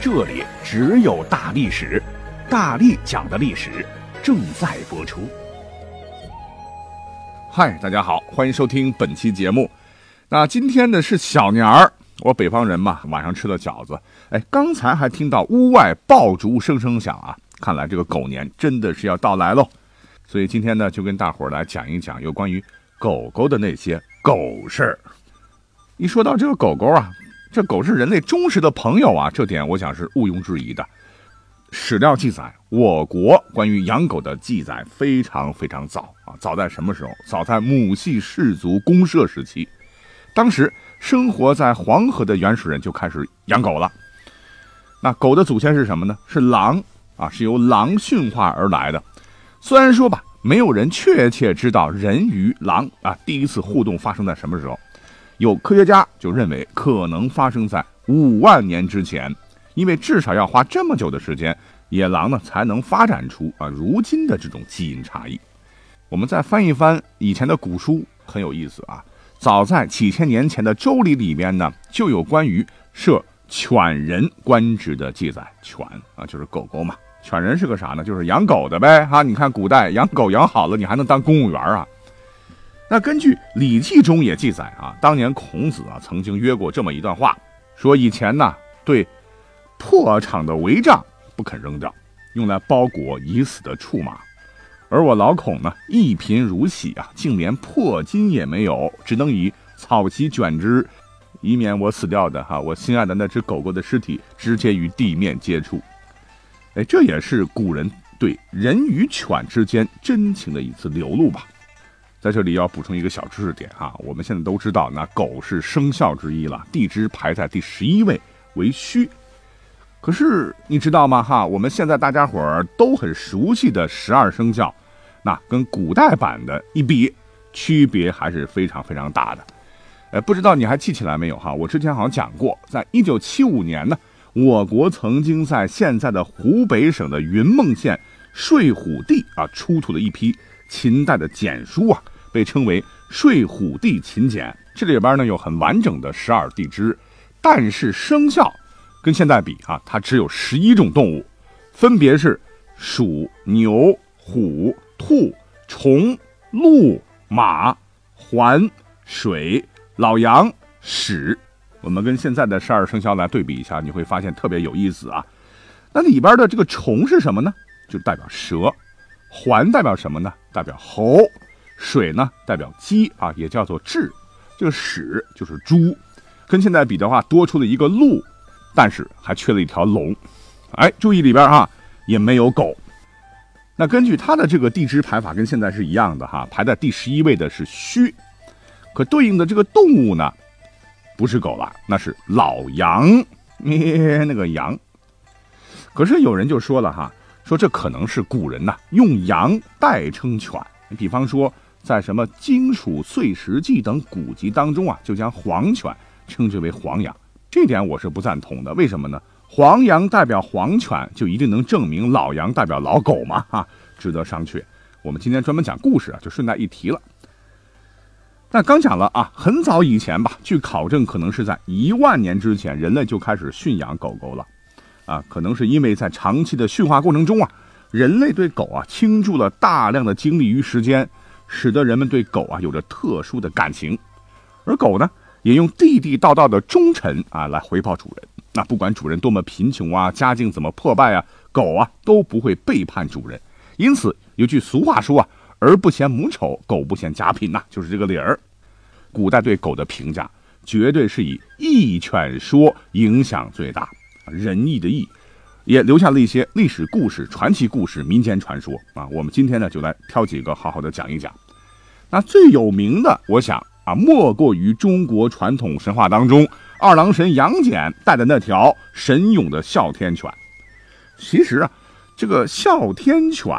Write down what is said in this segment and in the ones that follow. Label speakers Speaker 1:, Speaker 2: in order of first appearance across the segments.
Speaker 1: 这里只有大历史，大力讲的历史正在播出。
Speaker 2: 嗨，大家好，欢迎收听本期节目。那今天呢是小年儿，我北方人嘛，晚上吃了饺子。哎，刚才还听到屋外爆竹声声响啊，看来这个狗年真的是要到来喽。所以今天呢，就跟大伙儿来讲一讲有关于狗狗的那些狗事儿。一说到这个狗狗啊。这狗是人类忠实的朋友啊，这点我想是毋庸置疑的。史料记载，我国关于养狗的记载非常非常早啊，早在什么时候？早在母系氏族公社时期，当时生活在黄河的原始人就开始养狗了。那狗的祖先是什么呢？是狼啊，是由狼驯化而来的。虽然说吧，没有人确切知道人与狼啊第一次互动发生在什么时候。有科学家就认为可能发生在五万年之前，因为至少要花这么久的时间，野狼呢才能发展出啊如今的这种基因差异。我们再翻一翻以前的古书，很有意思啊。早在几千年前的《周礼》里面呢，就有关于设犬人官职的记载。犬啊，就是狗狗嘛。犬人是个啥呢？就是养狗的呗。哈，你看古代养狗养好了，你还能当公务员啊。那根据《礼记》中也记载啊，当年孔子啊曾经约过这么一段话，说以前呢对破场的帷帐不肯扔掉，用来包裹已死的畜马，而我老孔呢一贫如洗啊，竟连破巾也没有，只能以草席卷之，以免我死掉的哈我心爱的那只狗狗的尸体直接与地面接触。哎，这也是古人对人与犬之间真情的一次流露吧。在这里要补充一个小知识点哈，我们现在都知道，那狗是生肖之一了，地支排在第十一位为戌。可是你知道吗？哈，我们现在大家伙儿都很熟悉的十二生肖，那跟古代版的一比，区别还是非常非常大的。呃，不知道你还记起来没有哈？我之前好像讲过，在一九七五年呢，我国曾经在现在的湖北省的云梦县睡虎地啊出土了一批秦代的简书啊。被称为《睡虎地秦简》，这里边呢有很完整的十二地支，但是生肖跟现在比啊，它只有十一种动物，分别是鼠、牛、虎、兔、虫、鹿、马、环、水、老羊、屎。我们跟现在的十二生肖来对比一下，你会发现特别有意思啊。那里边的这个虫是什么呢？就代表蛇。环代表什么呢？代表猴。水呢代表鸡啊，也叫做雉，这个屎就是猪，跟现在比的话多出了一个鹿，但是还缺了一条龙。哎，注意里边哈也没有狗。那根据它的这个地支排法跟现在是一样的哈，排在第十一位的是戌，可对应的这个动物呢不是狗了，那是老羊，咩那个羊。可是有人就说了哈，说这可能是古人呐用羊代称犬，你比方说。在什么《金属碎石记》等古籍当中啊，就将黄犬称之为黄羊，这点我是不赞同的。为什么呢？黄羊代表黄犬，就一定能证明老羊代表老狗吗？哈，值得商榷。我们今天专门讲故事啊，就顺带一提了。那刚讲了啊，很早以前吧，据考证，可能是在一万年之前，人类就开始驯养狗狗了。啊，可能是因为在长期的驯化过程中啊，人类对狗啊倾注了大量的精力与时间。使得人们对狗啊有着特殊的感情，而狗呢，也用地地道道的忠诚啊来回报主人。那不管主人多么贫穷啊，家境怎么破败啊，狗啊都不会背叛主人。因此有句俗话说啊：“儿不嫌母丑，狗不嫌家贫”呐，就是这个理儿。古代对狗的评价绝对是以义犬说影响最大，仁义的义。也留下了一些历史故事、传奇故事、民间传说啊。我们今天呢，就来挑几个好好的讲一讲。那最有名的，我想啊，莫过于中国传统神话当中二郎神杨戬带的那条神勇的哮天犬。其实啊，这个哮天犬，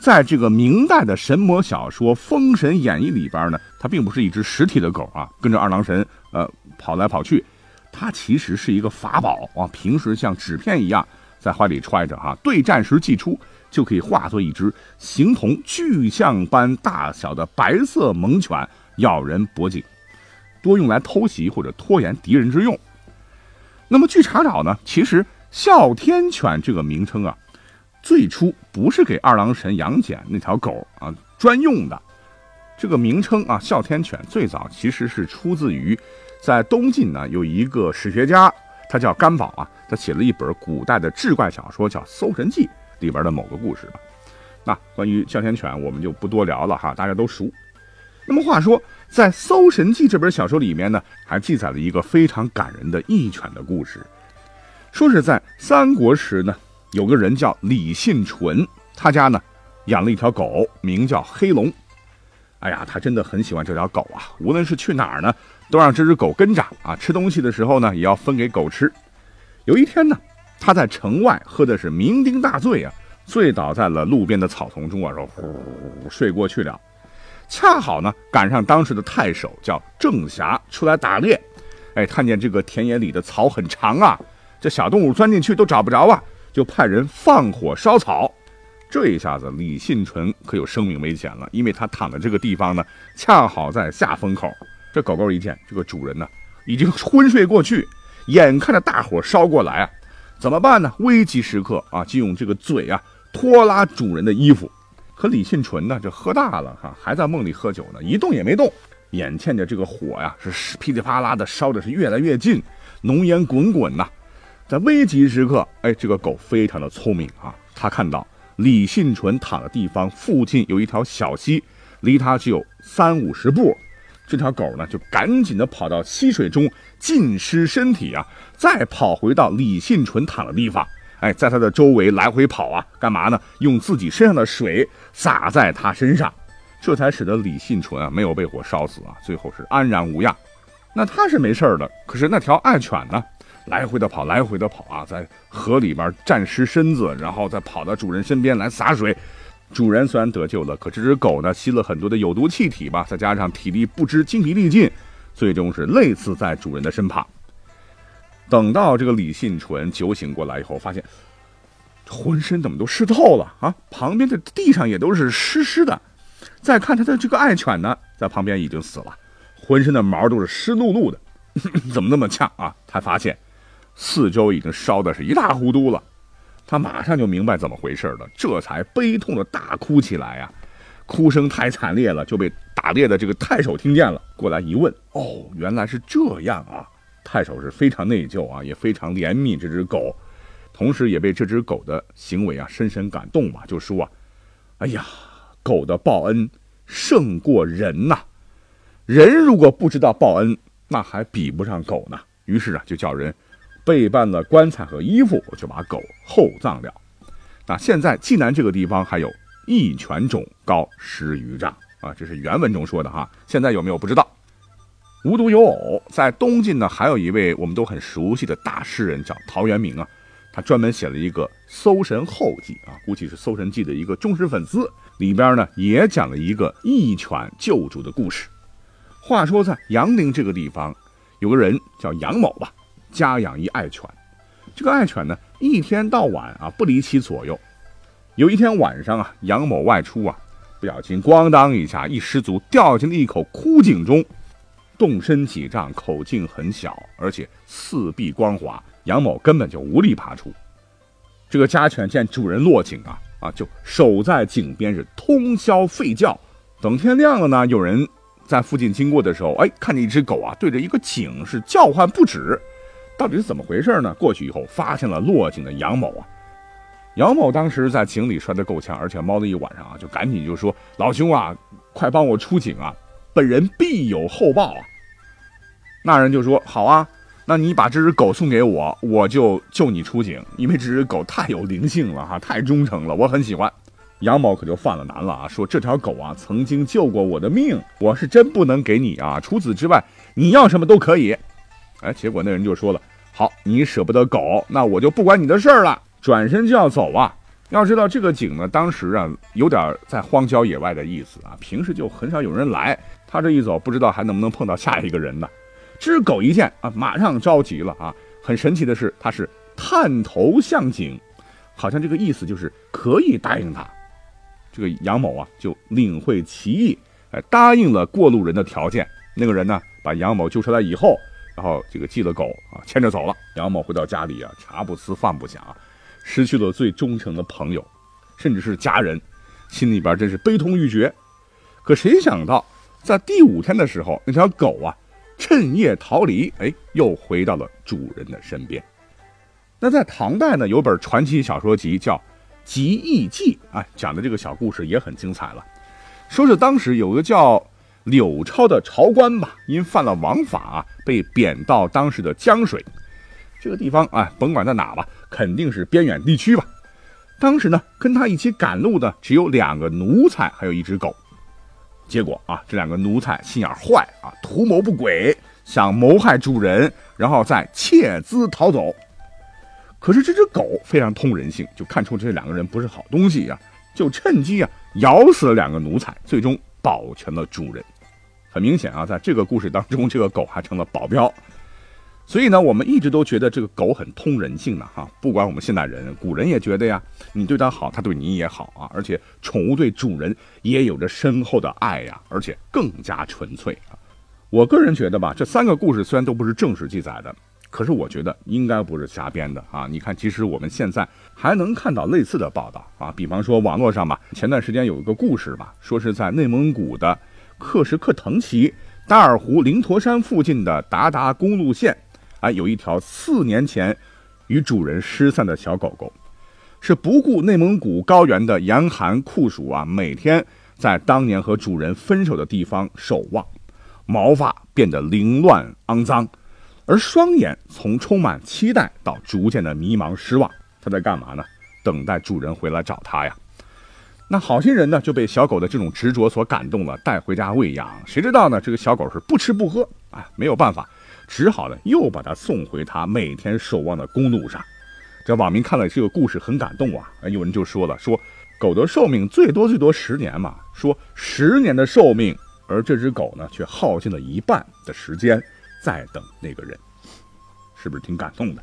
Speaker 2: 在这个明代的神魔小说《封神演义》里边呢，它并不是一只实体的狗啊，跟着二郎神呃跑来跑去，它其实是一个法宝啊，平时像纸片一样在怀里揣着哈，对战时祭出就可以化作一只形同巨象般大小的白色猛犬，咬人脖颈，多用来偷袭或者拖延敌人之用。那么据查找呢，其实哮天犬这个名称啊，最初不是给二郎神杨戬那条狗啊专用的。这个名称啊，哮天犬最早其实是出自于在东晋呢有一个史学家，他叫甘宝啊，他写了一本古代的志怪小说叫《搜神记》里边的某个故事吧。那关于哮天犬，我们就不多聊了哈，大家都熟。那么话说。在《搜神记》这本小说里面呢，还记载了一个非常感人的义犬的故事。说是在三国时呢，有个人叫李信纯，他家呢养了一条狗，名叫黑龙。哎呀，他真的很喜欢这条狗啊，无论是去哪儿呢，都让这只狗跟着啊。吃东西的时候呢，也要分给狗吃。有一天呢，他在城外喝的是酩酊大醉啊，醉倒在了路边的草丛中啊，说呼睡过去了。恰好呢，赶上当时的太守叫郑侠出来打猎，哎，看见这个田野里的草很长啊，这小动物钻进去都找不着啊，就派人放火烧草。这一下子，李信纯可有生命危险了，因为他躺的这个地方呢，恰好在下风口。这狗狗一见这个主人呢，已经昏睡过去，眼看着大火烧过来啊，怎么办呢？危急时刻啊，就用这个嘴啊拖拉主人的衣服。可李信纯呢，这喝大了哈，还在梦里喝酒呢，一动也没动。眼见着这个火呀，是噼里啪啦的烧的是越来越近，浓烟滚滚呐。在危急时刻，哎，这个狗非常的聪明啊，它看到李信纯躺的地方附近有一条小溪，离它只有三五十步。这条狗呢，就赶紧的跑到溪水中浸湿身体啊，再跑回到李信纯躺的地方。哎，在他的周围来回跑啊，干嘛呢？用自己身上的水洒在他身上，这才使得李信纯啊没有被火烧死啊，最后是安然无恙。那他是没事的，可是那条爱犬呢，来回的跑，来回的跑啊，在河里边沾湿身子，然后再跑到主人身边来洒水。主人虽然得救了，可这只狗呢，吸了很多的有毒气体吧，再加上体力不支、精疲力尽，最终是累死在主人的身旁。等到这个李信纯酒醒过来以后，发现浑身怎么都湿透了啊！旁边的地上也都是湿湿的。再看他的这个爱犬呢，在旁边已经死了，浑身的毛都是湿漉漉的，怎么那么呛啊？他发现四周已经烧的是一塌糊涂了，他马上就明白怎么回事了，这才悲痛的大哭起来呀！哭声太惨烈了，就被打猎的这个太守听见了，过来一问，哦，原来是这样啊！太守是非常内疚啊，也非常怜悯这只狗，同时也被这只狗的行为啊深深感动嘛，就说啊，哎呀，狗的报恩胜过人呐，人如果不知道报恩，那还比不上狗呢。于是啊，就叫人备办了棺材和衣服，就把狗厚葬了。那现在济南这个地方还有一犬冢高十余丈啊，这是原文中说的哈，现在有没有不知道？无独有偶，在东晋呢，还有一位我们都很熟悉的大诗人，叫陶渊明啊。他专门写了一个《搜神后记》啊，估计是《搜神记》的一个忠实粉丝。里边呢，也讲了一个义犬救主的故事。话说在杨凌这个地方，有个人叫杨某吧，家养一爱犬。这个爱犬呢，一天到晚啊不离其左右。有一天晚上啊，杨某外出啊，不小心咣当一下，一失足掉进了一口枯井中。纵深几丈，口径很小，而且四壁光滑，杨某根本就无力爬出。这个家犬见主人落井啊啊，就守在井边是通宵吠叫。等天亮了呢，有人在附近经过的时候，哎，看见一只狗啊对着一个井是叫唤不止，到底是怎么回事呢？过去以后发现了落井的杨某啊，杨某当时在井里摔得够呛，而且猫了一晚上啊，就赶紧就说：“老兄啊，快帮我出井啊！”本人必有厚报啊！那人就说：“好啊，那你把这只狗送给我，我就救你出井，因为这只狗太有灵性了哈，太忠诚了，我很喜欢。”杨某可就犯了难了啊，说：“这条狗啊，曾经救过我的命，我是真不能给你啊。除此之外，你要什么都可以。”哎，结果那人就说了：“好，你舍不得狗，那我就不管你的事儿了。”转身就要走啊。要知道这个井呢，当时啊有点在荒郊野外的意思啊，平时就很少有人来。他这一走，不知道还能不能碰到下一个人呢？这只狗一见啊，马上着急了啊。很神奇的是，它是探头向井，好像这个意思就是可以答应他。这个杨某啊就领会其意，哎，答应了过路人的条件。那个人呢，把杨某救出来以后，然后这个寄了狗啊，牵着走了。杨某回到家里啊，茶不思饭不想啊。失去了最忠诚的朋友，甚至是家人，心里边真是悲痛欲绝。可谁想到，在第五天的时候，那条狗啊，趁夜逃离，哎，又回到了主人的身边。那在唐代呢，有本传奇小说集叫《集异记》，啊，讲的这个小故事也很精彩了。说是当时有个叫柳超的朝官吧，因犯了王法，被贬到当时的江水。这个地方啊，甭管在哪吧，肯定是边远地区吧。当时呢，跟他一起赶路的只有两个奴才，还有一只狗。结果啊，这两个奴才心眼坏啊，图谋不轨，想谋害主人，然后再窃资逃走。可是这只狗非常通人性，就看出这两个人不是好东西呀，就趁机啊咬死了两个奴才，最终保全了主人。很明显啊，在这个故事当中，这个狗还成了保镖。所以呢，我们一直都觉得这个狗很通人性的哈，不管我们现代人，古人也觉得呀，你对它好，它对你也好啊，而且宠物对主人也有着深厚的爱呀，而且更加纯粹啊。我个人觉得吧，这三个故事虽然都不是正史记载的，可是我觉得应该不是瞎编的啊。你看，其实我们现在还能看到类似的报道啊，比方说网络上吧，前段时间有一个故事吧，说是在内蒙古的克什克腾旗达尔湖灵陀山附近的达达公路线。啊有一条四年前与主人失散的小狗狗，是不顾内蒙古高原的严寒酷暑啊，每天在当年和主人分手的地方守望，毛发变得凌乱肮脏，而双眼从充满期待到逐渐的迷茫失望。它在干嘛呢？等待主人回来找它呀。那好心人呢就被小狗的这种执着所感动了，带回家喂养。谁知道呢？这个小狗是不吃不喝啊，没有办法。只好呢，又把它送回它每天守望的公路上。这网民看了这个故事很感动啊，有人就说了：说狗的寿命最多最多十年嘛，说十年的寿命，而这只狗呢，却耗尽了一半的时间在等那个人，是不是挺感动的？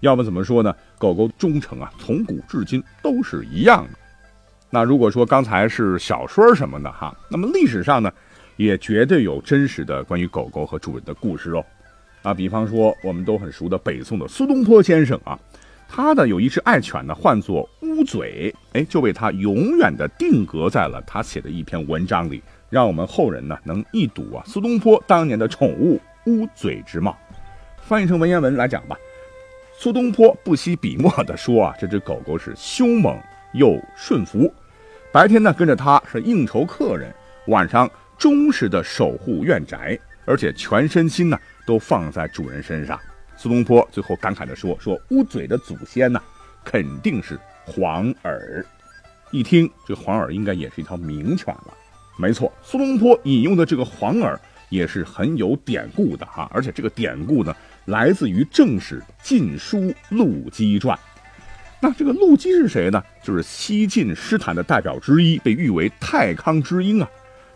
Speaker 2: 要么怎么说呢？狗狗忠诚啊，从古至今都是一样的。那如果说刚才是小说什么的哈，那么历史上呢，也绝对有真实的关于狗狗和主人的故事哦。啊，比方说我们都很熟的北宋的苏东坡先生啊，他的有一只爱犬呢，唤作乌嘴，哎，就被他永远的定格在了他写的一篇文章里，让我们后人呢能一睹啊苏东坡当年的宠物乌嘴之貌。翻译成文言文来讲吧，苏东坡不惜笔墨的说啊，这只狗狗是凶猛又顺服，白天呢跟着他是应酬客人，晚上忠实的守护院宅，而且全身心呢。都放在主人身上。苏东坡最后感慨地说：“说乌嘴的祖先呢，肯定是黄耳。一听这黄耳应该也是一条名犬了。没错，苏东坡引用的这个黄耳也是很有典故的哈。而且这个典故呢，来自于正史《晋书陆机传》。那这个陆机是谁呢？就是西晋诗坛的代表之一，被誉为太康之英啊。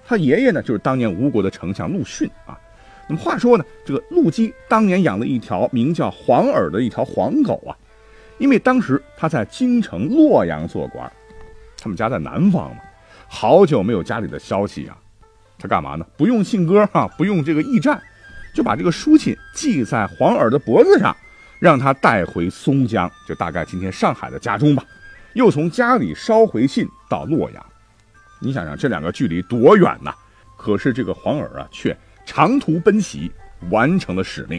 Speaker 2: 他爷爷呢，就是当年吴国的丞相陆逊啊。”那么话说呢，这个陆基当年养了一条名叫黄耳的一条黄狗啊，因为当时他在京城洛阳做官，他们家在南方嘛，好久没有家里的消息啊，他干嘛呢？不用信鸽哈，不用这个驿站，就把这个书信系在黄耳的脖子上，让他带回松江，就大概今天上海的家中吧，又从家里捎回信到洛阳。你想想这两个距离多远呐？可是这个黄耳啊，却。长途奔袭，完成了使命。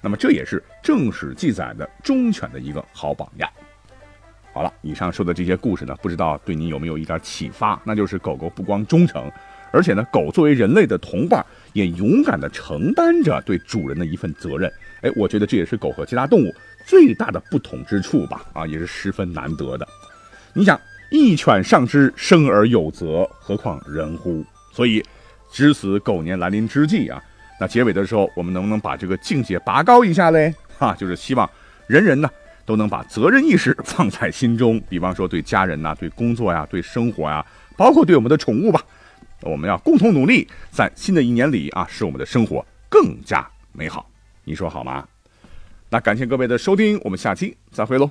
Speaker 2: 那么这也是正史记载的忠犬的一个好榜样。好了，以上说的这些故事呢，不知道对你有没有一点启发？那就是狗狗不光忠诚，而且呢，狗作为人类的同伴，也勇敢地承担着对主人的一份责任。哎，我觉得这也是狗和其他动物最大的不同之处吧，啊，也是十分难得的。你想，一犬尚知生而有责，何况人乎？所以，值此狗年来临之际啊，那结尾的时候，我们能不能把这个境界拔高一下嘞？哈，就是希望人人呢都能把责任意识放在心中，比方说对家人呐，对工作呀，对生活呀，包括对我们的宠物吧，我们要共同努力，在新的一年里啊，使我们的生活更加美好。你说好吗？那感谢各位的收听我们下期再会喽。